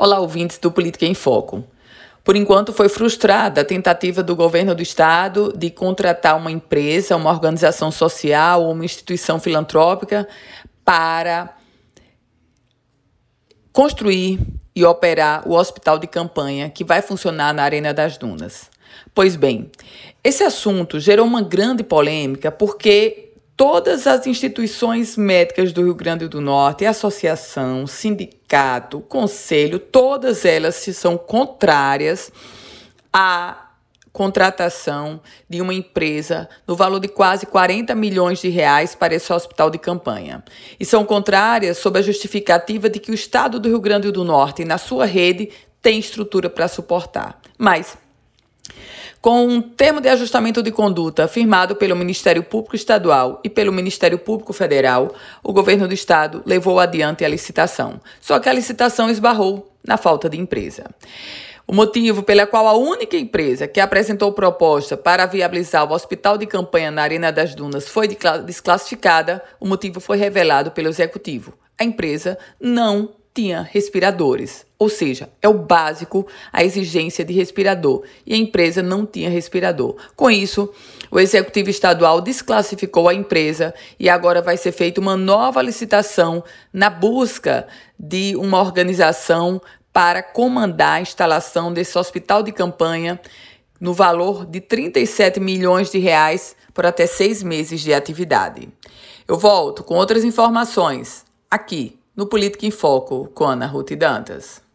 Olá, ouvintes do Política em Foco. Por enquanto, foi frustrada a tentativa do governo do estado de contratar uma empresa, uma organização social ou uma instituição filantrópica para construir e operar o hospital de campanha que vai funcionar na Arena das Dunas. Pois bem, esse assunto gerou uma grande polêmica porque todas as instituições médicas do Rio Grande do Norte, associação, sindicato, conselho, todas elas são contrárias à contratação de uma empresa no valor de quase 40 milhões de reais para esse hospital de campanha. E são contrárias sob a justificativa de que o Estado do Rio Grande do Norte, na sua rede, tem estrutura para suportar. Mas com um termo de ajustamento de conduta firmado pelo Ministério Público Estadual e pelo Ministério Público Federal, o governo do estado levou adiante a licitação. Só que a licitação esbarrou na falta de empresa. O motivo pela qual a única empresa que apresentou proposta para viabilizar o hospital de campanha na Arena das Dunas foi desclassificada, o motivo foi revelado pelo executivo. A empresa não tinha respiradores, ou seja, é o básico a exigência de respirador, e a empresa não tinha respirador. Com isso, o executivo estadual desclassificou a empresa e agora vai ser feita uma nova licitação na busca de uma organização para comandar a instalação desse hospital de campanha no valor de 37 milhões de reais por até seis meses de atividade. Eu volto com outras informações aqui no Política em Foco com Ana Ruth Dantas.